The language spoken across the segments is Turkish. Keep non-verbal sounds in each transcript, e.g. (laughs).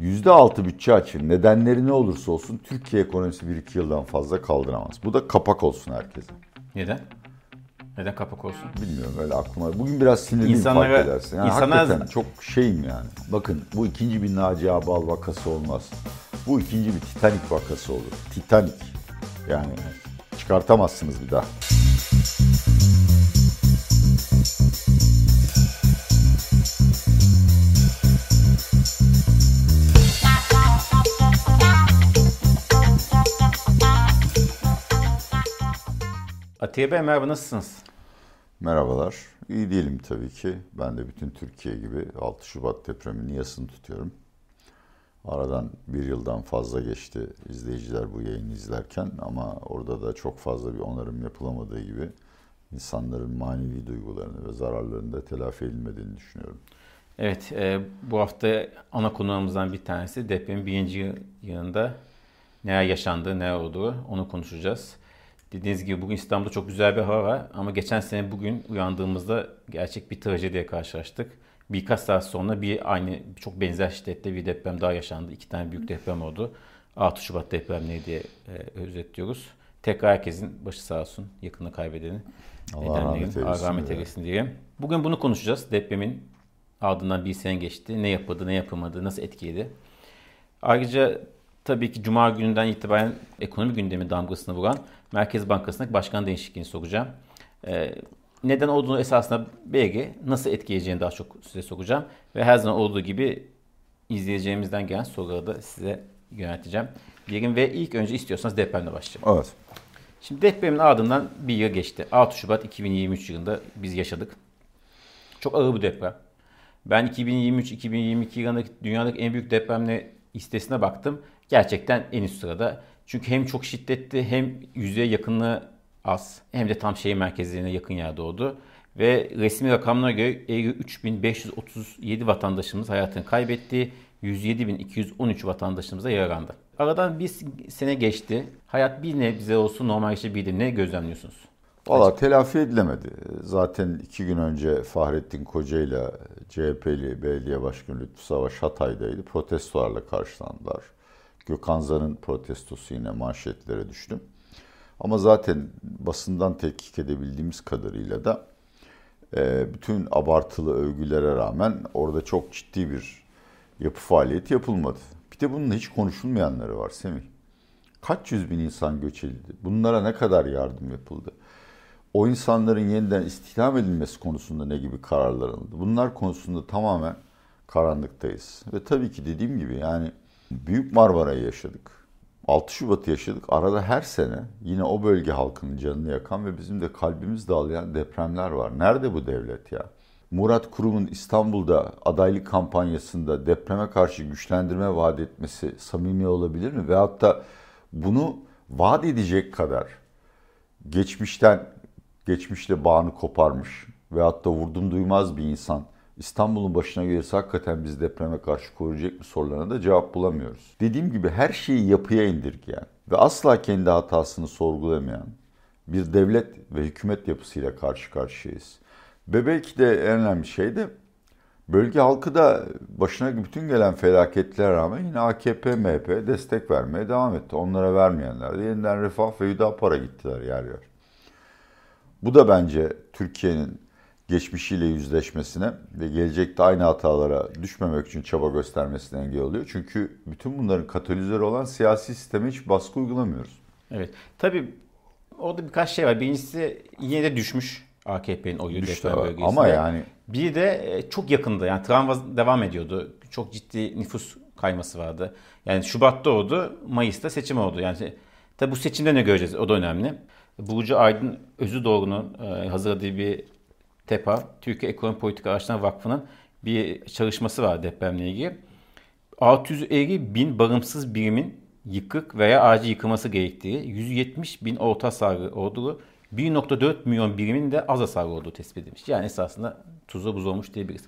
%6 bütçe açığı nedenleri ne olursa olsun Türkiye ekonomisi 1-2 yıldan fazla kaldıramaz. Bu da kapak olsun herkese. Neden? Neden kapak olsun? Bilmiyorum öyle aklıma. Bugün biraz sinirliyim İnsanlara- fark edersin. Yani Hakikaten çok şeyim yani. Bakın bu ikinci bir Naci Abal vakası olmaz. Bu ikinci bir Titanic vakası olur. Titanic. Yani çıkartamazsınız bir daha. Atiye Bey merhaba nasılsınız? Merhabalar. İyi değilim tabii ki. Ben de bütün Türkiye gibi 6 Şubat depreminin yasını tutuyorum. Aradan bir yıldan fazla geçti izleyiciler bu yayını izlerken ama orada da çok fazla bir onarım yapılamadığı gibi insanların manevi duygularını ve zararlarını da telafi edilmediğini düşünüyorum. Evet e, bu hafta ana konularımızdan bir tanesi depremin birinci yılında neler yaşandı, neler oldu onu konuşacağız. Dediğiniz gibi bugün İstanbul'da çok güzel bir hava var ama geçen sene bugün uyandığımızda gerçek bir trajediye karşılaştık. Birkaç saat sonra bir aynı çok benzer şiddette bir deprem daha yaşandı. İki tane büyük deprem oldu. 6 Şubat depremleri diye e, özetliyoruz. Tekrar herkesin başı sağ olsun. Yakını kaybedeni. Allah rahmet eylesin Allah rahmet eylesin diye. Bugün bunu konuşacağız. Depremin ardından bir sene geçti. Ne yapıldı, ne yapılmadı, nasıl etkiledi. Ayrıca tabii ki Cuma gününden itibaren ekonomi gündemi damgasını vuran Merkez Bankası'ndaki başkan değişikliğini soracağım. Ee, neden olduğunu esasında belki nasıl etkileyeceğini daha çok size soracağım. Ve her zaman olduğu gibi izleyeceğimizden gelen soruları da size yönelteceğim. Diyelim ve ilk önce istiyorsanız depremle başlayalım. Evet. Şimdi depremin ardından bir yıl geçti. 6 Şubat 2023 yılında biz yaşadık. Çok ağır bir deprem. Ben 2023-2022 yılındaki dünyadaki en büyük depremle listesine baktım. Gerçekten en üst sırada. Çünkü hem çok şiddetli hem yüzeye yakınlığı az hem de tam şehir merkezlerine yakın yerde oldu. Ve resmi rakamlara göre 3537 vatandaşımız hayatını kaybetti. 107.213 vatandaşımız da yaralandı. Aradan bir sene geçti. Hayat bir nebze olsun normalleşebildi. Ne gözlemliyorsunuz? Valla telafi edilemedi. Zaten iki gün önce Fahrettin Koca ile CHP'li belediye başkanı Lütfü Savaş Hatay'daydı. Protestolarla karşılandılar. Gökhan Zan'ın protestosu yine manşetlere düştü. Ama zaten basından tetkik edebildiğimiz kadarıyla da e, bütün abartılı övgülere rağmen orada çok ciddi bir yapı faaliyeti yapılmadı. Bir de bunun hiç konuşulmayanları var Semih. Kaç yüz bin insan göç edildi? Bunlara ne kadar yardım yapıldı? O insanların yeniden istihdam edilmesi konusunda ne gibi kararlar alındı? Bunlar konusunda tamamen karanlıktayız. Ve tabii ki dediğim gibi yani Büyük Marmara'yı yaşadık. 6 Şubat'ı yaşadık. Arada her sene yine o bölge halkının canını yakan ve bizim de kalbimiz dağlayan depremler var. Nerede bu devlet ya? Murat Kurum'un İstanbul'da adaylık kampanyasında depreme karşı güçlendirme vaat etmesi samimi olabilir mi? Veyahut da bunu vaat edecek kadar geçmişten, geçmişle bağını koparmış veyahut da vurdum duymaz bir insan İstanbul'un başına gelirse hakikaten biz depreme karşı koruyacak mı sorularına da cevap bulamıyoruz. Dediğim gibi her şeyi yapıya indirgeyen ve asla kendi hatasını sorgulamayan bir devlet ve hükümet yapısıyla karşı karşıyayız. Ve belki de en önemli şey de bölge halkı da başına bütün gelen felaketlere rağmen yine AKP, MHP destek vermeye devam etti. Onlara vermeyenler de yeniden Refah ve Hüdapar'a gittiler yer yer. Bu da bence Türkiye'nin geçmişiyle yüzleşmesine ve gelecekte aynı hatalara düşmemek için çaba göstermesine engel oluyor. Çünkü bütün bunların katalizörü olan siyasi sisteme hiç baskı uygulamıyoruz. Evet. Tabii orada birkaç şey var. Birincisi yine de düşmüş AKP'nin oyu deprem bölgesinde. Ama yani Bir de e, çok yakındı. Yani travma devam ediyordu. Çok ciddi nüfus kayması vardı. Yani Şubat'ta oldu, Mayıs'ta seçim oldu. Yani tabii bu seçimde ne göreceğiz? O da önemli. Burcu Aydın Özü Doğru'nun e, hazırladığı bir TEPA, Türkiye Ekonomi Politika Araştırma Vakfı'nın bir çalışması var depremle ilgili. 650 bin bağımsız birimin yıkık veya acil yıkılması gerektiği, 170 bin orta hasarlı olduğu, 1.4 milyon birimin de az hasarlı olduğu tespit edilmiş. Yani esasında tuza buz olmuş diyebiliriz.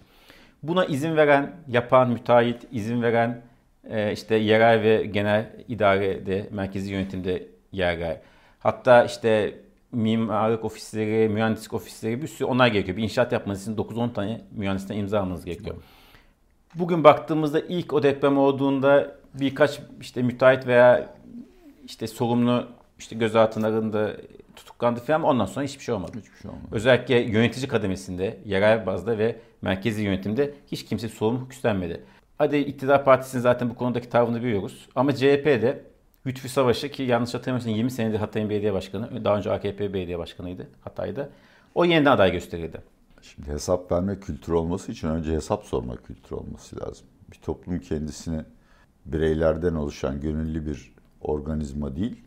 Buna izin veren, yapan müteahhit, izin veren e, işte yerel ve genel idarede, merkezi yönetimde yerler. Hatta işte mimarlık ofisleri, mühendislik ofisleri bir sürü onlar gerekiyor. Bir inşaat yapmanız için 9-10 tane mühendisten imza almanız gerekiyor. bugün baktığımızda ilk o deprem olduğunda birkaç işte müteahhit veya işte sorumlu işte gözaltına alındı, tutuklandı falan ondan sonra hiçbir şey olmadı. Hiçbir şey olmadı. Özellikle yönetici kademesinde, yerel bazda ve merkezi yönetimde hiç kimse sorumluluk üstlenmedi. Hadi iktidar partisinin zaten bu konudaki tavrını biliyoruz. Ama CHP'de Lütfü Savaşı ki yanlış hatırlamıyorsam 20 senedir Hatay'ın belediye başkanı, daha önce AKP belediye başkanıydı Hatay'da. O yeniden aday gösterildi. Şimdi hesap verme kültürü olması için önce hesap sorma kültürü olması lazım. Bir toplum kendisini bireylerden oluşan gönüllü bir organizma değil,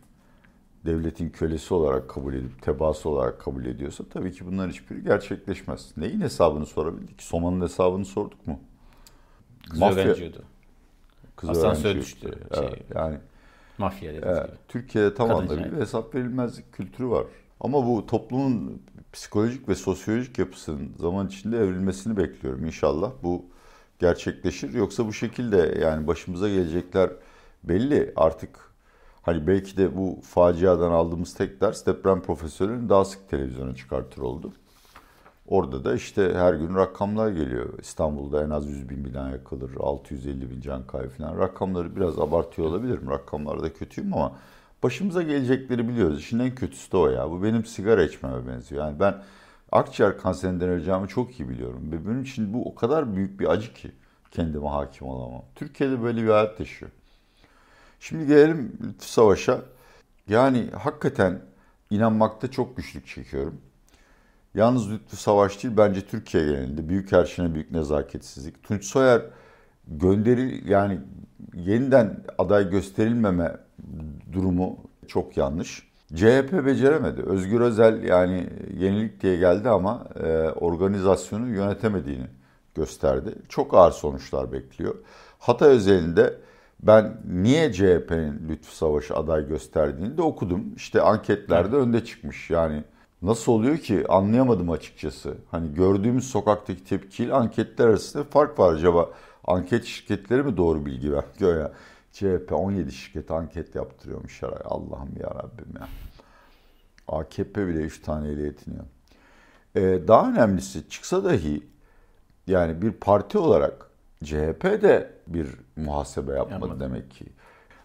devletin kölesi olarak kabul edip tebaası olarak kabul ediyorsa tabii ki bunların hiçbiri gerçekleşmez. Neyin hesabını sorabildik? Soma'nın hesabını sorduk mu? Kız Mafya, öğrenciyordu. Kız Asansör öğrenci düştü. Şey, Evet, yani mafya dediğiniz Evet, gibi. Türkiye'de tam Kadın anlamıyla cinayeti. hesap verilmezlik kültürü var. Ama bu toplumun psikolojik ve sosyolojik yapısının zaman içinde evrilmesini bekliyorum inşallah. Bu gerçekleşir. Yoksa bu şekilde yani başımıza gelecekler belli artık. Hani belki de bu faciadan aldığımız tek ders deprem profesörünün daha sık televizyona çıkartır oldu. Orada da işte her gün rakamlar geliyor. İstanbul'da en az 100 bin bina yakılır, 650 bin can kaybı falan. Rakamları biraz abartıyor olabilirim. Rakamlarda kötüyüm ama başımıza gelecekleri biliyoruz. İşin en kötüsü de o ya. Bu benim sigara içmeme benziyor. Yani ben akciğer kanserinden öleceğimi çok iyi biliyorum. Ve benim için bu o kadar büyük bir acı ki kendime hakim olamam. Türkiye'de böyle bir hayat yaşıyor. Şimdi gelelim Lütfü Savaş'a. Yani hakikaten inanmakta çok güçlük çekiyorum. Yalnız Lütfü Savaş değil bence Türkiye genelinde büyük herşine büyük nezaketsizlik. Tunç Soyer gönderi yani yeniden aday gösterilmeme durumu çok yanlış. CHP beceremedi. Özgür Özel yani yenilik diye geldi ama e, organizasyonu yönetemediğini gösterdi. Çok ağır sonuçlar bekliyor. Hatay özelinde ben niye CHP'nin Lütfü Savaş'ı aday gösterdiğini de okudum. İşte anketlerde önde çıkmış. Yani nasıl oluyor ki anlayamadım açıkçası. Hani gördüğümüz sokaktaki tepkiyle anketler arasında fark var. Acaba anket şirketleri mi doğru bilgi veriyor ya? CHP 17 şirket anket yaptırıyormuş herhalde. Allah'ım ya Rabbim ya. AKP bile 3 taneyle yetiniyor. Ee, daha önemlisi çıksa dahi yani bir parti olarak CHP de bir muhasebe yapmadı Yapmadı. demek ki.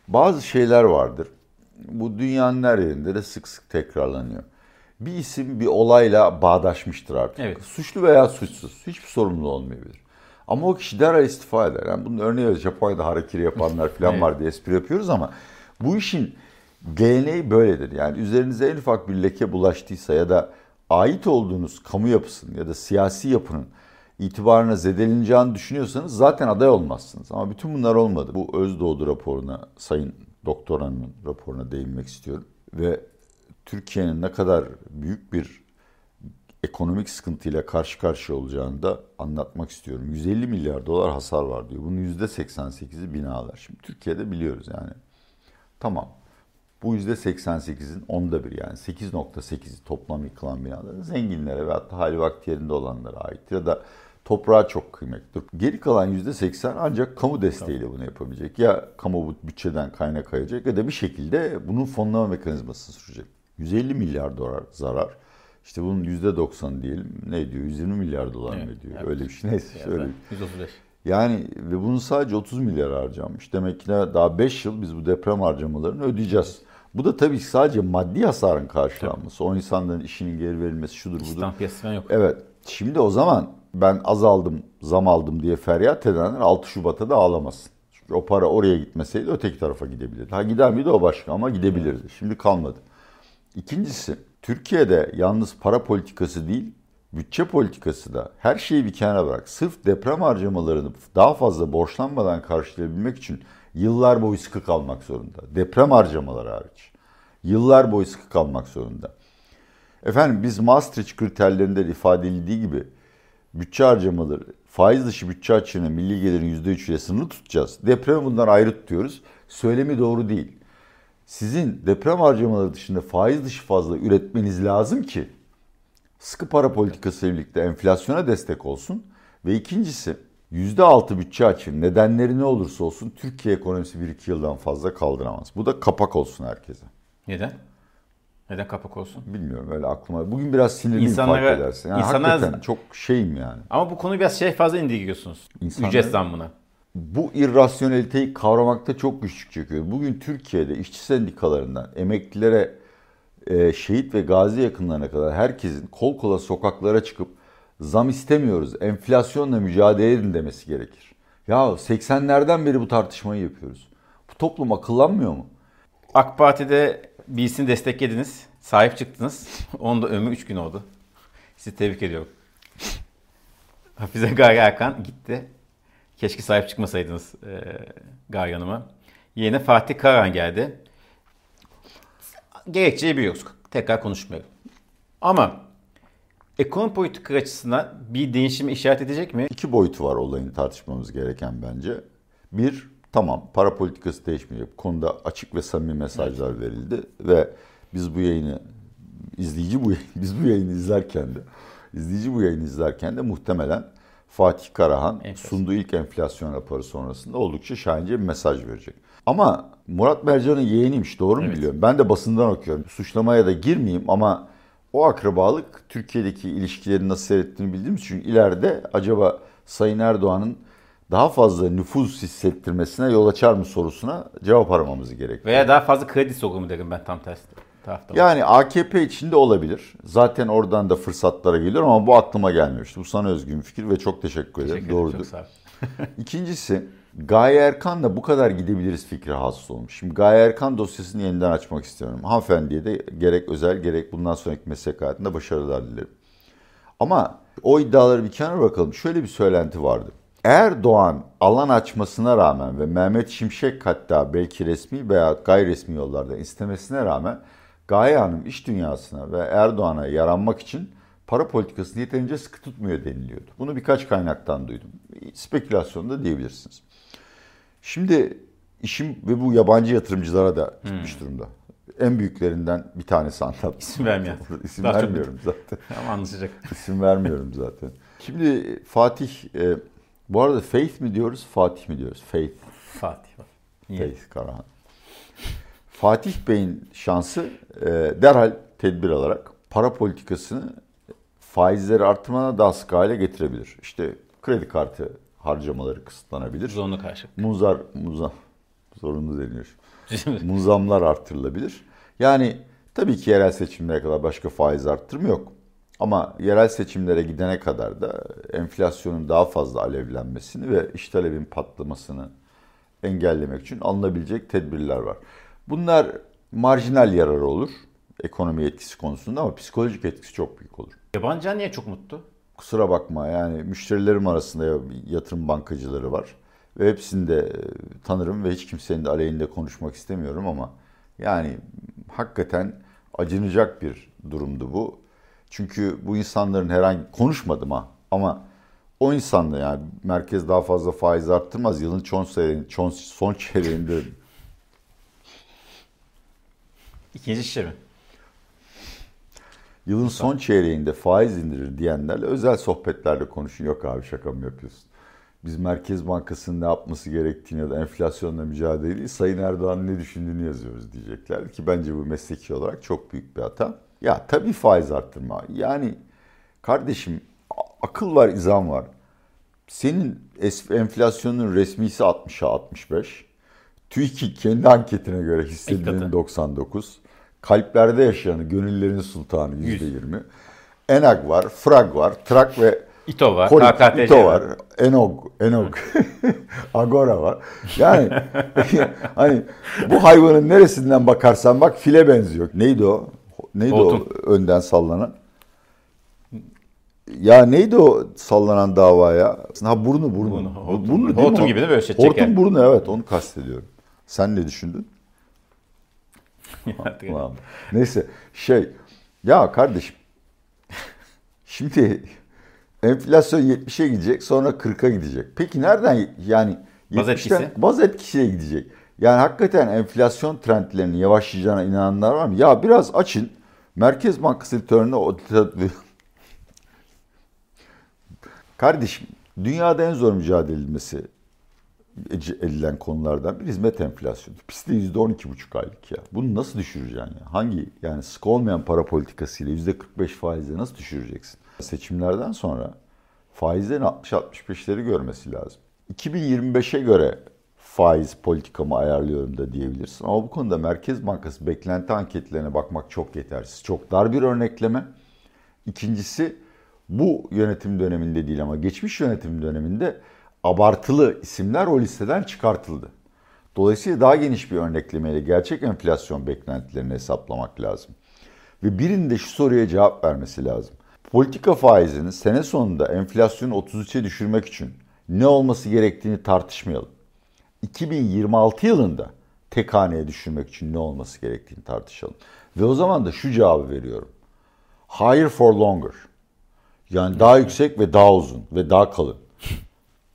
Bazı şeyler vardır. Bu dünyanın her yerinde de sık sık tekrarlanıyor. Bir isim bir olayla bağdaşmıştır artık. Evet. Suçlu veya suçsuz. Hiçbir sorumlu olmayabilir. Ama o kişi derhal istifa eder. Yani bunun örneği. Japonya'da harakiri yapanlar falan Evet. var diye espri yapıyoruz ama bu işin geleneği böyledir. Yani üzerinize en ufak bir leke bulaştıysa ya da ait olduğunuz kamu yapısının ya da siyasi yapının itibarına zedeleneceğini düşünüyorsanız zaten aday olmazsınız. Ama bütün bunlar olmadı. Bu Özdoğdu raporuna, Sayın Doktor Hanım'ın raporuna değinmek istiyorum. Ve Türkiye'nin ne kadar büyük bir ekonomik sıkıntıyla karşı karşıya olacağını da anlatmak istiyorum. 150 milyar dolar hasar var diyor. Bunun %88'i binalar. Şimdi Türkiye'de biliyoruz yani. Tamam. Bu %88'in onda bir yani 8.8'i toplam yıkılan binaların zenginlere ve hatta hali vakti yerinde olanlara ait ya da toprağa çok kıymetlidir. Geri kalan %80 ancak kamu desteğiyle bunu yapabilecek. Ya kamu bütçeden kaynak ayıracak ya da bir şekilde bunun fonlama mekanizmasını sürecek. 150 milyar dolar zarar. İşte bunun %90 diyelim ne ediyor? 120 milyar dolar mı Evet, ediyor? evet. Öyle bir şey. Neyse öyle. 135. Yani ve bunun sadece 30 milyar harcanmış. Demek ki daha 5 yıl biz bu deprem harcamalarını ödeyeceğiz. Bu da tabii sadece maddi hasarın karşılanması. O insanların işinin geri verilmesi şudur budur. İstihdam piyasası falan yok. Evet. Şimdi o zaman ben az aldım, zam aldım diye feryat edenler 6 Şubat'a da ağlamasın. Çünkü o para oraya gitmeseydi öteki tarafa gidebilirdi. Ha gider miydi o başka ama gidebilirdi. Şimdi kalmadı. İkincisi Türkiye'de yalnız para politikası değil, bütçe politikası da her şeyi bir kenara bırak. Sırf deprem harcamalarını daha fazla borçlanmadan karşılayabilmek için yıllar boyu sıkı kalmak zorunda. Deprem harcamaları hariç. Yıllar boyu sıkı kalmak zorunda. Efendim biz Maastricht kriterlerinde ifade edildiği gibi bütçe harcamaları, faiz dışı bütçe açığını milli gelirin %3 ile sınırlı tutacağız. Depremi bundan ayrı tutuyoruz. Söylemi doğru değil. Sizin deprem harcamaları dışında faiz dışı fazla üretmeniz lazım ki sıkı para politikası ile birlikte enflasyona destek olsun. Ve ikincisi %6 bütçe açığı nedenleri ne olursa olsun Türkiye ekonomisi 1-2 yıldan fazla kaldıramaz. Bu da kapak olsun herkese. Neden? Neden kapak olsun? Bilmiyorum öyle aklıma. Bugün biraz sinirliyim İnsanlara- fark edersin. Yani insanlar- hakikaten çok şeyim yani. Ama bu konuyu biraz şey fazla indirgiyorsunuz. İnsanlar- Ücret zammına. Bu irrasyoneliteyi kavramakta çok güçlük çekiyor. Bugün Türkiye'de işçi sendikalarından emeklilere, e, şehit ve gazi yakınlarına kadar herkesin kol kola sokaklara çıkıp zam istemiyoruz, enflasyonla mücadele edin demesi gerekir. Ya 80'lerden beri bu tartışmayı yapıyoruz. Bu toplum akıllanmıyor mu? AK Parti'de birisini desteklediniz. Sahip çıktınız. (laughs) Onun da ömrü 3 gün oldu. Sizi tebrik ediyorum. (laughs) Hafize Gaye Erkan gitti. Keşke sahip çıkmasaydınız e, Gaye Hanım'a. Yerine Fatih Karahan geldi. Gerekçeyi biliyoruz. Tekrar konuşmuyorum. Ama ekonomi politika açısından bir değişimi işaret edecek mi? İki boyutu var olayın tartışmamız gereken bence. Bir, tamam para politikası değişmeyecek. Konuda açık ve samimi mesajlar verildi ve biz bu yayını izleyici bu biz bu yayını izlerken de izleyici bu yayını izlerken de muhtemelen Fatih Karahan Enflasyon. sunduğu ilk enflasyon raporu sonrasında oldukça şahince bir mesaj verecek. Ama Murat Mercan'ın yeğeniymiş doğru mu Evet. biliyorum? Ben de basından okuyorum. Suçlamaya da girmeyeyim ama o akrabalık Türkiye'deki ilişkileri nasıl seyrettiğini bildiğimiz için ileride acaba Sayın Erdoğan'ın daha fazla nüfuz hissettirmesine yol açar mı sorusuna cevap aramamız gerekiyor. Veya daha fazla kredi sokumu derim ben tam tersi tarafta. Yani AKP içinde olabilir. Zaten oradan da fırsatlara geliyor ama bu aklıma gelmemişti. Bu sana özgün bir fikir ve çok teşekkür ederim. Teşekkür ederim, Doğrudur. Çok sağ ol. (laughs) İkincisi Gaye Erkan da bu kadar gidebiliriz fikri hasıl olmuş. Şimdi Gaye Erkan dosyasını yeniden açmak istiyorum. Hanımefendiye de gerek özel gerek bundan sonraki meslek hayatında başarılar dilerim. Ama o iddiaları bir kenara bırakalım. Şöyle bir söylenti vardı. Erdoğan alan açmasına rağmen ve Mehmet Şimşek hatta belki resmi veya gayri resmi yollardan istemesine rağmen Gaye Hanım iş dünyasına ve Erdoğan'a yaranmak için para politikasını yeterince sıkı tutmuyor deniliyordu. Bunu birkaç kaynaktan duydum. Spekülasyon da diyebilirsiniz. Şimdi işim ve bu yabancı yatırımcılara da gitmiş durumda. En büyüklerinden bir tanesi anlattım. (laughs) İsim vermeyelim. (laughs) İsim Daha vermiyorum zaten. (laughs) Ama anlaşacak. İsim vermiyorum zaten. Şimdi Fatih, e, bu arada Faith mi diyoruz, Fatih mi diyoruz? Faith, Fatih? Faith Karahan. Fatih Bey'in şansı e, derhal tedbir alarak para politikasını faizleri artırmana daha sık hale getirebilir. İşte kredi kartı harcamaları kısıtlanabilir. Zorunlu karşı. Muzar, muzam, zorunlu deniyor. Muzamlar artırılabilir. Yani tabii ki yerel seçimlere kadar başka faiz arttırımı yok. Ama yerel seçimlere gidene kadar da enflasyonun daha fazla alevlenmesini ve iş talebin patlamasını engellemek için alınabilecek tedbirler var. Bunlar marjinal yararı olur ekonomi etkisi konusunda ama psikolojik etkisi çok büyük olur. Yabancılar niye çok mutlu? Kusura bakma yani müşterilerim arasında yatırım bankacıları var. Ve hepsini de e, tanırım ve hiç kimsenin de aleyhinde konuşmak istemiyorum ama yani hakikaten acınacak bir durumdu bu. Çünkü bu insanların herhangi konuşmadım ha ama o insanla yani merkez daha fazla faiz arttırmaz. Yılın son, çeyreğin- son, son çeyreğinde İkinci şişe mi? Yılın son çeyreğinde faiz indirir diyenlerle özel sohbetlerde konuşun. Yok abi şaka mı yapıyorsun? Biz Merkez Bankası'nın ne yapması gerektiğini ya da enflasyonla mücadele değil, Sayın Erdoğan'ın ne düşündüğünü yazıyoruz diyecekler. Ki bence bu mesleki olarak çok büyük bir hata. Ya tabii faiz arttırma. Yani kardeşim akıl var, izan var. Senin enflasyonun resmisi 60'a 65. TÜİK'in kendi anketine göre hissedilenin katı. 99. Kalplerde yaşayanı, gönüllerin sultanı %20. Enag var, Frag var, Trak ve İTO var. Kolik, KKTC İTO var, Enog, Enog, (laughs) Agora var. Yani (laughs) hani bu hayvanın neresinden bakarsan bak file benziyor. Neydi o? Neydi Hortum. o önden sallanan? Ya neydi o sallanan davaya? Ha burnu burnu. Burnu, hortum. burnu değil mi Hortum o? gibi mi? Böyle şey Hortum çeker. burnu evet onu kastediyorum. Sen ne düşündün? (laughs) Ulan. Neyse şey ya kardeşim (laughs) şimdi enflasyon 70'e gidecek sonra 40'a gidecek. Peki nereden yani Baz 70'ten etkisi? baz etkisiye gidecek. Yani hakikaten enflasyon trendlerinin yavaşlayacağına inananlar var mı? Ya biraz açın. Merkez Bankası o (laughs) Kardeşim dünyada en zor mücadele edilmesi edilen konulardan bir hizmet enflasyonu. Piste %12,5 aylık ya. Bunu nasıl düşüreceksin ya? Hangi yani sık olmayan para politikasıyla %45 faizle nasıl düşüreceksin? Seçimlerden sonra faizlerin 60-65'leri görmesi lazım. 2025'e göre faiz politikamı ayarlıyorum da diyebilirsin. Ama bu konuda Merkez Bankası beklenti anketlerine bakmak çok yetersiz. Çok dar bir örnekleme. İkincisi bu yönetim döneminde değil ama geçmiş yönetim döneminde abartılı isimler o listeden çıkartıldı. Dolayısıyla daha geniş bir örneklemeyle gerçek enflasyon beklentilerini hesaplamak lazım. Ve birinin de şu soruya cevap vermesi lazım. Politika faizinin sene sonunda enflasyonu 33'e düşürmek için ne olması gerektiğini tartışmayalım. 2026 yılında tek haneye düşürmek için ne olması gerektiğini tartışalım. Ve o zaman da şu cevabı veriyorum. Higher for longer. Yani daha yüksek ve daha uzun ve daha kalın.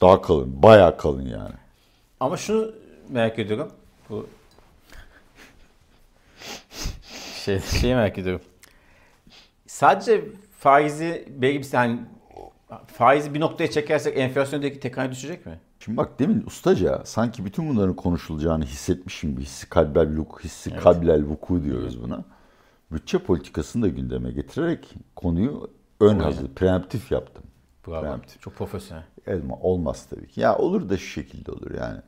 Daha kalın, bayağı kalın yani. Ama şunu merak ediyorum. Bu şey şeyi merak ediyorum. Sadece faizi belli bir yani faizi bir noktaya çekersek enflasyondaki tek düşecek mi? Şimdi bak demin ustaca sanki bütün bunların konuşulacağını hissetmişim gibi hissi kalbel luk, hissi evet. kalbel vuku diyoruz buna. Bütçe politikasını da gündeme getirerek konuyu ön hazır, preemptif yaptım. Bravo. Preemptif. Çok profesyonel. Elma olmaz tabii ki. Ya olur da şu şekilde olur yani.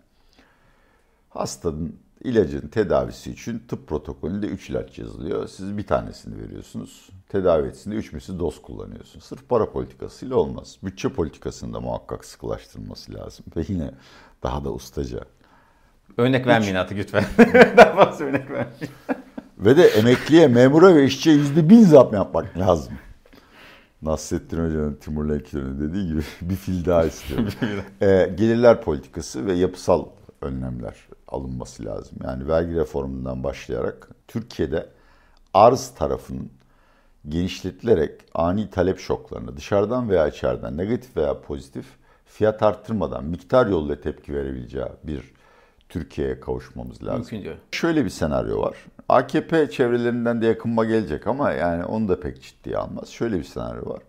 Hastanın ilacın tedavisi için tıp protokolünde 3 ilaç yazılıyor. Siz bir tanesini veriyorsunuz. Tedavi etsin de 3 misli doz kullanıyorsunuz. Sırf para politikasıyla olmaz. Bütçe politikasında muhakkak sıkılaştırılması lazım. Ve yine daha da ustaca. Örnek vermeyin artık lütfen. (laughs) daha fazla örnek vermeyin. ve de emekliye, memura ve işçiye yüzde bin zam yapmak lazım. Nasrettin Hoca'nın Timur Lenki'nin dediği gibi (laughs) bir fil daha istiyorum. (laughs) ee, gelirler politikası ve yapısal önlemler alınması lazım. Yani vergi reformundan başlayarak Türkiye'de arz tarafının genişletilerek ani talep şoklarına dışarıdan veya içeriden negatif veya pozitif fiyat arttırmadan miktar yoluyla tepki verebileceği bir Türkiye'ye kavuşmamız lazım. Mümkün diyor. Şöyle bir senaryo var. AKP çevrelerinden de yakınma gelecek ama yani onu da pek ciddiye almaz. Şöyle bir senaryo var.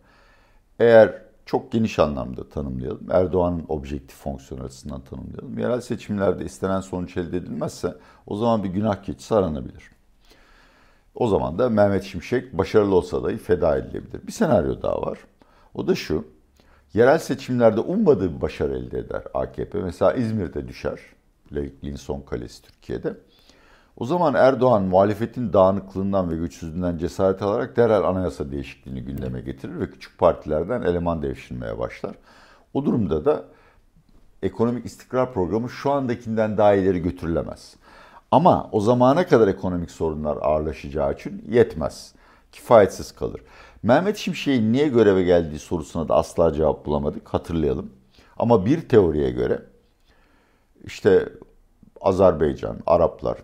Eğer çok geniş anlamda tanımlayalım. Erdoğan'ın objektif fonksiyon açısından tanımlayalım. Yerel seçimlerde istenen sonuç elde edilmezse o zaman bir günah keçisi aranabilir. O zaman da Mehmet Şimşek başarılı olsa dahi feda edilebilir. Bir senaryo daha var. O da şu. Yerel seçimlerde ummadığı bir başarı elde eder AKP. Mesela İzmir'de düşer. Laikliğin son kalesi Türkiye'de. O zaman Erdoğan muhalefetin dağınıklığından ve güçsüzlüğünden cesaret alarak derhal anayasa değişikliğini gündeme getirir ve küçük partilerden eleman devşirmeye başlar. O durumda da ekonomik istikrar programı şu andakinden daha ileri götürülemez. Ama o zamana kadar ekonomik sorunlar ağırlaşacağı için yetmez. Kifayetsiz kalır. Mehmet Şimşek'in niye göreve geldiği sorusuna da asla cevap bulamadık. Hatırlayalım. Ama bir teoriye göre işte Azerbaycan, Araplar,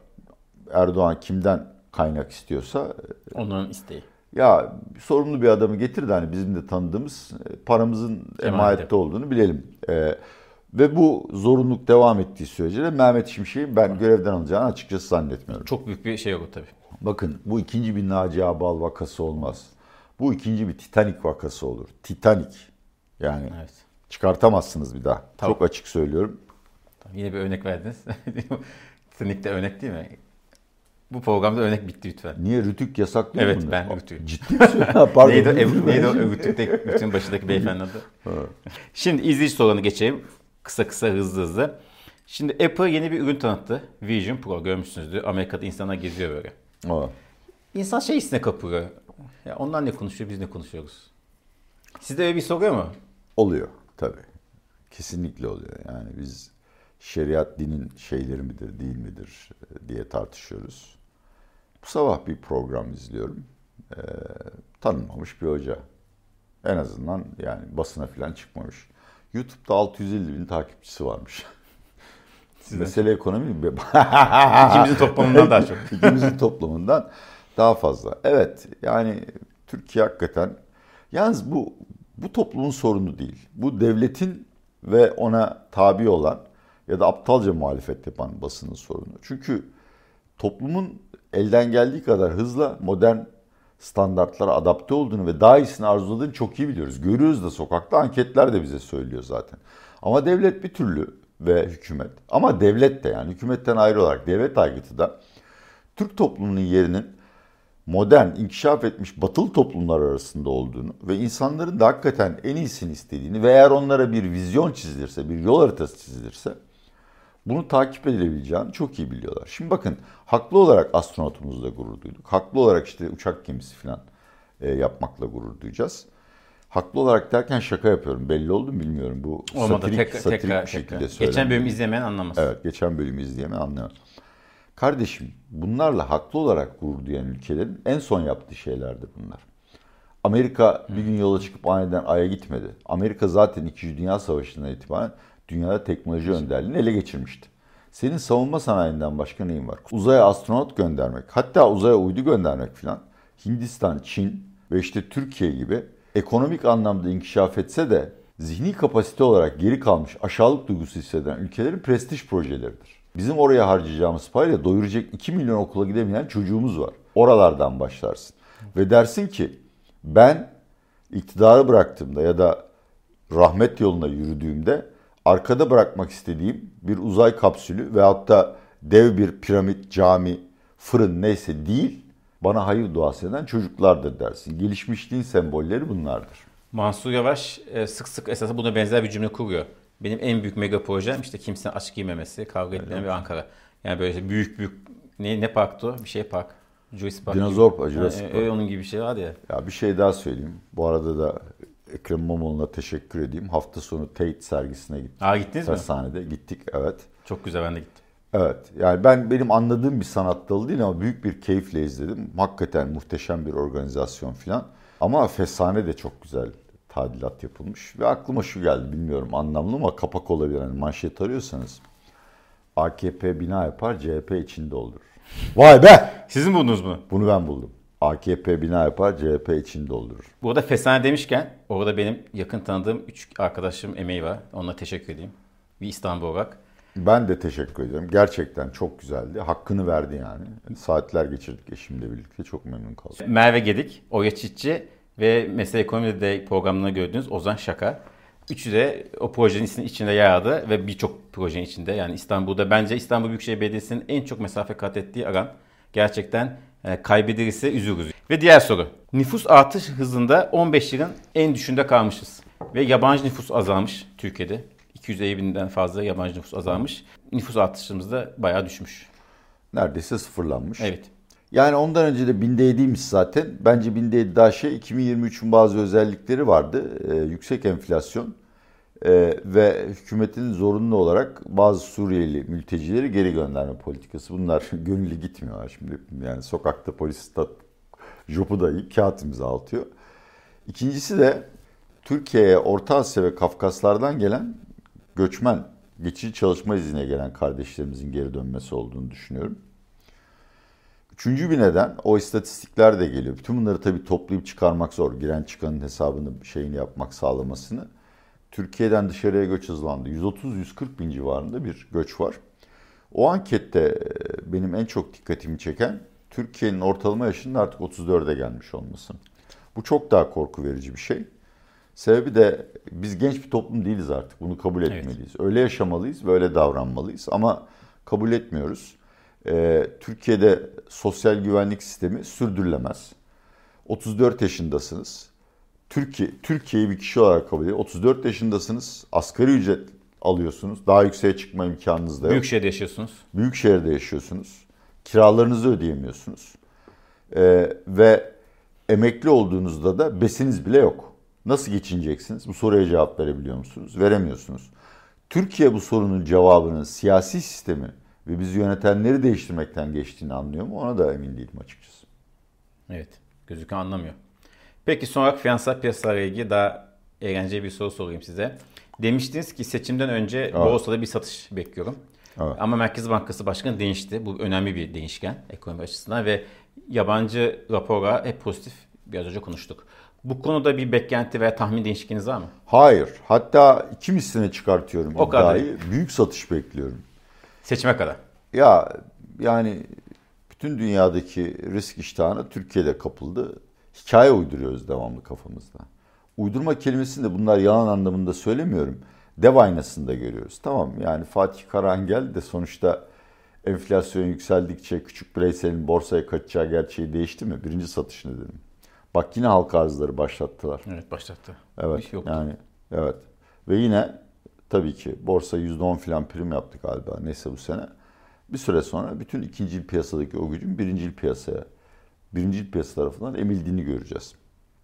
Erdoğan kimden kaynak istiyorsa onların isteği. Ya sorumlu bir adamı getir de hani bizim de tanıdığımız e, paramızın emanette, emanette olduğunu bilelim. Ee, ve bu zorunluluk devam ettiği sürece de Mehmet Şimşek'i ben görevden alacağını açıkçası zannetmiyorum. Çok büyük bir şey yok tabii. Bakın bu ikinci bir Naci Abal vakası olmaz. Bu ikinci bir Titanic vakası olur. Titanic. Yani evet. çıkartamazsınız bir daha. Tamam. Çok açık söylüyorum. Tamam, yine bir örnek verdiniz. (laughs) De örnek değil mi? Bu programda örnek bitti lütfen. Niye Rütük yasak değil evet, mi? Evet ben Rütük. Ciddi misin? Pardon. neydi, ev, neydi o Rütük'te bütün başındaki beyefendi adı? Şimdi izleyici sorularına geçelim. Kısa kısa hızlı hızlı. Şimdi Apple yeni bir ürün tanıttı. Vision Pro görmüşsünüzdür. Amerika'da insanlar geziyor böyle. Aa. İnsan şey hissine kapılıyor. Ya onlar ne konuşuyor biz ne konuşuyoruz. Sizde öyle bir soruyor mu? Oluyor tabii. Kesinlikle oluyor. Yani biz şeriat dinin şeyleri midir değil midir e, diye tartışıyoruz. Bu sabah bir program izliyorum. Ee, tanınmamış bir hoca. En azından yani basına falan çıkmamış. YouTube'da 650 bin takipçisi varmış. (laughs) Siz Mesele ekonomi mi? (laughs) (laughs) İkimizin toplamından daha çok. İkimizin toplamından daha fazla. Evet yani Türkiye hakikaten yalnız bu bu toplumun sorunu değil. Bu devletin ve ona tabi olan ya da aptalca muhalefet yapan basının sorunu. Çünkü toplumun elden geldiği kadar hızla modern standartlara adapte olduğunu ve daha iyisini arzuladığını çok iyi biliyoruz. Görüyoruz da sokakta anketler de bize söylüyor zaten. Ama devlet bir türlü ve hükümet. Ama devlet de yani hükümetten ayrı olarak devlet aygıtı da Türk toplumunun yerinin modern, inkişaf etmiş batılı toplumlar arasında olduğunu ve insanların da hakikaten en iyisini istediğini ve eğer onlara bir vizyon çizilirse, bir yol haritası çizilirse bunu takip edilebileceğini çok iyi biliyorlar. Şimdi bakın haklı olarak astronotumuzla gurur duyduk. Haklı olarak işte uçak gemisi falan e, yapmakla gurur duyacağız. Haklı olarak derken şaka yapıyorum. Belli oldu mu bilmiyorum. Bu Olmadı. satirik, Tekrar, satirik tekrar, bir şekilde tekrar. Geçen bölüm izlemeyen anlamaz. Evet, geçen bölümü izleyemeyen anlayamaz. Kardeşim, bunlarla haklı olarak gurur duyan ülkelerin en son yaptığı şeylerdi bunlar. Amerika bir gün yola çıkıp aniden Ay'a gitmedi. Amerika zaten 2. Dünya Savaşı'ndan itibaren dünyada teknoloji önderliğini ele geçirmişti. Senin savunma sanayinden başka neyin var? Uzaya astronot göndermek, hatta uzaya uydu göndermek filan. Hindistan, Çin ve işte Türkiye gibi ekonomik anlamda inkişaf etse de zihni kapasite olarak geri kalmış aşağılık duygusu hisseden ülkelerin prestij projeleridir. Bizim oraya harcayacağımız parayla doyuracak 2 milyon okula gidemeyen çocuğumuz var. Oralardan başlarsın. Ve dersin ki ben iktidarı bıraktığımda ya da rahmet yoluna yürüdüğümde arkada bırakmak istediğim bir uzay kapsülü veyahut da dev bir piramit, cami, fırın neyse değil, bana hayır duası eden çocuklardır dersin. Gelişmişliğin sembolleri bunlardır. Mansur Yavaş e, sık sık esasında buna benzer bir cümle kuruyor. Benim en büyük mega projem işte kimsenin aç giymemesi, kavga etmeyen bir Ankara. Yani böyle büyük büyük ne ne parktı? Bir şey park. Joyce Park. Dinozor gibi. Jurassic Ha, Park. e, onun gibi bir şey vardı ya. Ya bir şey daha söyleyeyim. Bu arada da Ekrem İmamoğlu'na teşekkür edeyim. Hafta sonu Tate sergisine gittik. Aa gittiniz mi? Sahnede gittik evet. Çok güzel ben de gittim. Evet. Yani ben benim anladığım bir sanat dalı değil ama büyük bir keyifle izledim. Hakikaten muhteşem bir organizasyon filan. Ama Fesane de çok güzel tadilat yapılmış. Ve aklıma şu geldi bilmiyorum anlamlı ama kapak olabilir. Yani manşet arıyorsanız AKP bina yapar CHP içini doldurur. Vay be! Sizin mi buldunuz bunu? Bunu ben buldum. AKP bina yapar CHP içini doldurur. Bu arada Fesane demişken orada benim yakın tanıdığım 3 arkadaşım emeği var. Onlara teşekkür edeyim. Bir İstanbul olarak. Ben de teşekkür ederim. Gerçekten çok güzeldi. Hakkını verdi yani. Saatler geçirdik eşimle birlikte. Çok memnun kaldım. Merve Gedik, Oya Çitçi ve Mesele Ekonomi'de de programlarını gördüğünüz Ozan Şaka. Üçü de o projenin içinde- yer aldı ve birçok projenin içinde. Yani İstanbul'da bence İstanbul Büyükşehir Belediyesi'nin en çok mesafe kat ettiği alan. Gerçekten kaybedilirse üzülürüz. Ve diğer soru. Nüfus artış hızında 15 yılın en düşünde kalmışız. Ve yabancı nüfus azalmış Türkiye'de. 250 binden fazla yabancı nüfus azalmış. Nüfus artışımız da bayağı düşmüş. Neredeyse sıfırlanmış. Evet. Yani ondan önce de binde yediymiş zaten. Bence binde yedi daha şey 2023'ün bazı özellikleri vardı. Ee, yüksek enflasyon ee, ve hükümetin zorunlu olarak bazı Suriyeli mültecileri geri gönderme politikası. Bunlar (laughs) gönüllü gitmiyorlar şimdi. Yani sokakta polis da jopu dayayıp kağıt imzalatıyor. İkincisi de Türkiye'ye Orta Asya ve Kafkaslardan gelen göçmen, geçici çalışma iznine gelen kardeşlerimizin geri dönmesi olduğunu düşünüyorum. Üçüncü bir neden o istatistikler de geliyor. Bütün bunları tabii toplayıp çıkarmak zor. Giren çıkanın hesabını şeyini yapmak sağlamasını. Türkiye'den dışarıya göç hızlandı. 130-140 bin civarında bir göç var. O ankette e, benim en çok dikkatimi çeken Türkiye'nin ortalama yaşının artık 34'e gelmiş olması. Bu çok daha korku verici bir şey. Sebebi de biz genç bir toplum değiliz artık. Bunu kabul etmeliyiz. Öyle yaşamalıyız ve öyle davranmalıyız. Ama kabul etmiyoruz. Ee, Türkiye'de sosyal güvenlik sistemi sürdürülemez. 34 yaşındasınız. Türkiye Türkiye'yi bir kişi olarak kabul ediyor. 34 yaşındasınız. Asgari ücret alıyorsunuz. Daha yükseğe çıkma imkanınız da yok. Büyük şehirde yaşıyorsunuz. Büyük şehirde yaşıyorsunuz. Kiralarınızı ödeyemiyorsunuz. Ee, ve emekli olduğunuzda da besiniz bile yok. Nasıl geçineceksiniz? Bu soruya cevap verebiliyor musunuz? Veremiyorsunuz. Türkiye bu sorunun cevabının siyasi sistemi ve bizi yönetenleri değiştirmekten geçtiğini anlıyor mu? Ona da emin değilim açıkçası. Evet. Gözüken anlamıyor. Peki son olarak finansal piyasalarla ilgili daha eğlenceli bir soru sorayım size. Demiştiniz ki seçimden önce Evet. borsada bir satış bekliyorum. Evet. Ama Merkez Bankası Başkanı değişti. Bu önemli bir değişken ekonomi açısından ve yabancı rapora hep pozitif biraz önce konuştuk. Bu konuda bir beklenti veya tahmin değişikliğiniz var mı? Hayır. Hatta iki misline çıkartıyorum O kadar. Büyük satış bekliyorum. Seçime kadar. Ya yani bütün dünyadaki risk iştahına Türkiye'de kapıldı. Hikaye uyduruyoruz devamlı kafamızda. Uydurma kelimesini de bunlar yalan anlamında söylemiyorum. dev aynasında görüyoruz. Tamam yani Fatih Karangel de sonuçta enflasyon yükseldikçe küçük bireyselin borsaya kaçacağı gerçeği değişti mi? Birinci satış nedeni. Bak yine halka arzları başlattılar. Evet başlattı. Evet şey yani evet. Ve yine tabii ki borsa %10 filan prim yaptı galiba neyse bu sene. Bir süre sonra bütün ikinci piyasadaki o gücün birinci piyasaya, birinci piyasa tarafından emildiğini göreceğiz.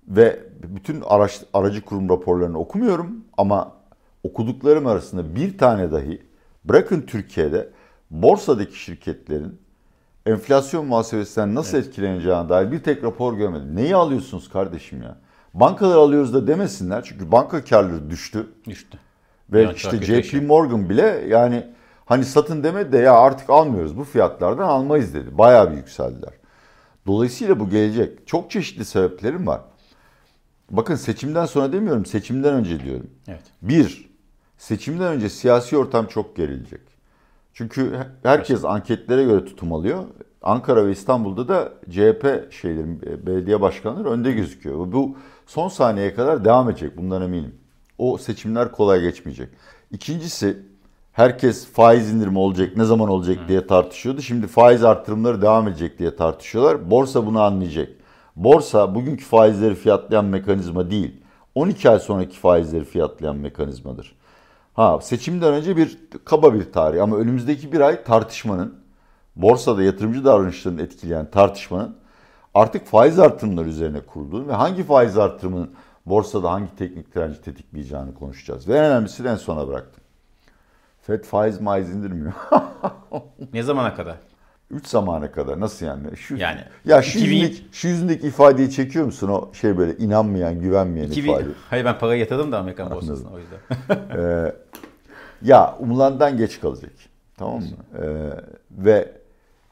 Ve bütün araç, aracı kurum raporlarını okumuyorum ama okuduklarım arasında bir tane dahi bırakın Türkiye'de borsadaki şirketlerin enflasyon muhasebesinden nasıl evet. etkileneceğine dair bir tek rapor görmedim. Neyi alıyorsunuz kardeşim ya? Bankalar alıyoruz da demesinler çünkü banka karları düştü. Düştü. Ve yani işte JP şey. Morgan bile yani hani satın demedi de ya artık almıyoruz bu fiyatlardan almayız dedi. Bayağı bir yükseldiler. Dolayısıyla bu gelecek. Çok çeşitli sebeplerim var. Bakın seçimden sonra demiyorum, seçimden önce diyorum. Evet. Bir, seçimden önce siyasi ortam çok gerilecek. Çünkü herkes anketlere göre tutum alıyor. Ankara ve İstanbul'da da CHP şeylerin belediye başkanları önde gözüküyor. Bu son saniyeye kadar devam edecek bundan eminim. O seçimler kolay geçmeyecek. İkincisi herkes faiz indirimi olacak ne zaman olacak diye tartışıyordu. Şimdi faiz artırımları devam edecek diye tartışıyorlar. Borsa bunu anlayacak. Borsa bugünkü faizleri fiyatlayan mekanizma değil. 12 ay sonraki faizleri fiyatlayan mekanizmadır. Ha seçimden önce bir kaba bir tarih ama önümüzdeki bir ay tartışmanın borsada yatırımcı davranışlarını etkileyen tartışmanın artık faiz artırımları üzerine kurulduğunu ve hangi faiz artırımının borsada hangi teknik direnci tetikleyeceğini konuşacağız. Ve en önemlisi en sona bıraktım. FED faiz maiz indirmiyor. (laughs) ne zamana kadar? 3 zamana kadar nasıl yani? Şu, yani ya şu 2000... yüzündeki, şu yüzündeki ifadeyi çekiyor musun o şey böyle inanmayan, güvenmeyen 2000... ifade? Hayır ben para yatırdım da Amerikan borsasına o yüzden. (laughs) ee, ya umulandan geç kalacak. Tamam mı? Ee, ve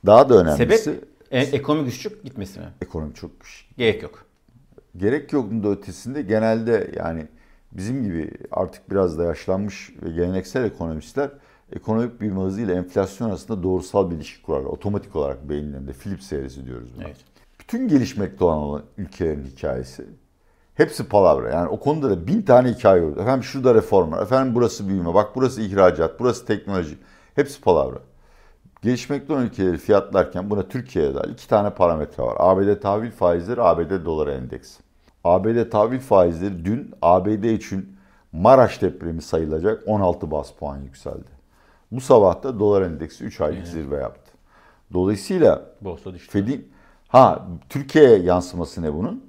daha da önemlisi... Sebep e, ekonomi güçlük gitmesi mi? Ekonomi çok güçlü. Gerek yok. Gerek yok da ötesinde genelde yani bizim gibi artık biraz da yaşlanmış ve geleneksel ekonomistler ekonomik büyüme hızı ile enflasyon arasında doğrusal bir ilişki kurarlar. Otomatik olarak beyinlerinde Philips seyresi diyoruz buna. Evet. Bütün gelişmekte olan ülkelerin hikayesi hepsi palavra. Yani o konuda da bin tane hikaye olur. Efendim şurada reform var. Efendim burası büyüme. Bak burası ihracat. Burası teknoloji. Hepsi palavra. Gelişmekte olan ülkeleri fiyatlarken buna Türkiye'ye dair iki tane parametre var. ABD tahvil faizleri, ABD dolar endeksi. ABD tahvil faizleri dün ABD için Maraş depremi sayılacak 16 bas puan yükseldi. Bu sabah da dolar endeksi 3 aylık evet. zirve yaptı. Dolayısıyla. Fed'in ha Türkiye'ye yansıması ne bunun?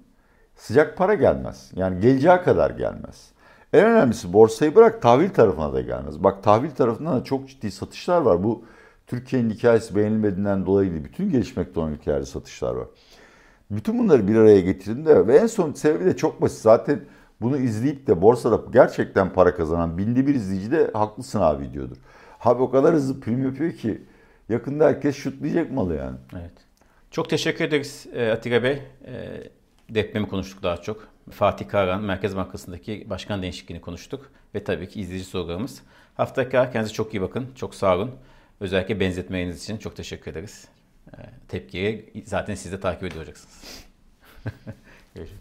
Sıcak para gelmez. Yani geleceği kadar gelmez. En önemlisi borsayı bırak tahvil tarafına da gelmez. Bak tahvil tarafından da çok ciddi satışlar var. Bu Türkiye'nin hikayesi beğenilmediğinden dolayı değil. Bütün gelişmekte olan ülkelerde satışlar var. Bütün bunları bir araya getirdiğinde ve en son sebebi de çok basit. Zaten bunu izleyip de borsada gerçekten para kazanan binde bir izleyici de haklısın abi diyordur. Abi o kadar hızlı prim yapıyor ki yakında herkes şutlayacak malı yani. Evet. Çok teşekkür ederiz e, Atilla Bey. E, depremi konuştuk daha çok. Fatih Karan Merkez Bankası'ndaki başkan değişikliğini konuştuk. Ve tabii ki izleyici sorularımız. Haftaya kadar kendinize çok iyi bakın. Çok sağ olun. Özellikle benzetmeleriniz için çok teşekkür ederiz tepkiye zaten siz de takip ediyor olacaksınız. (laughs) Görüşürüz.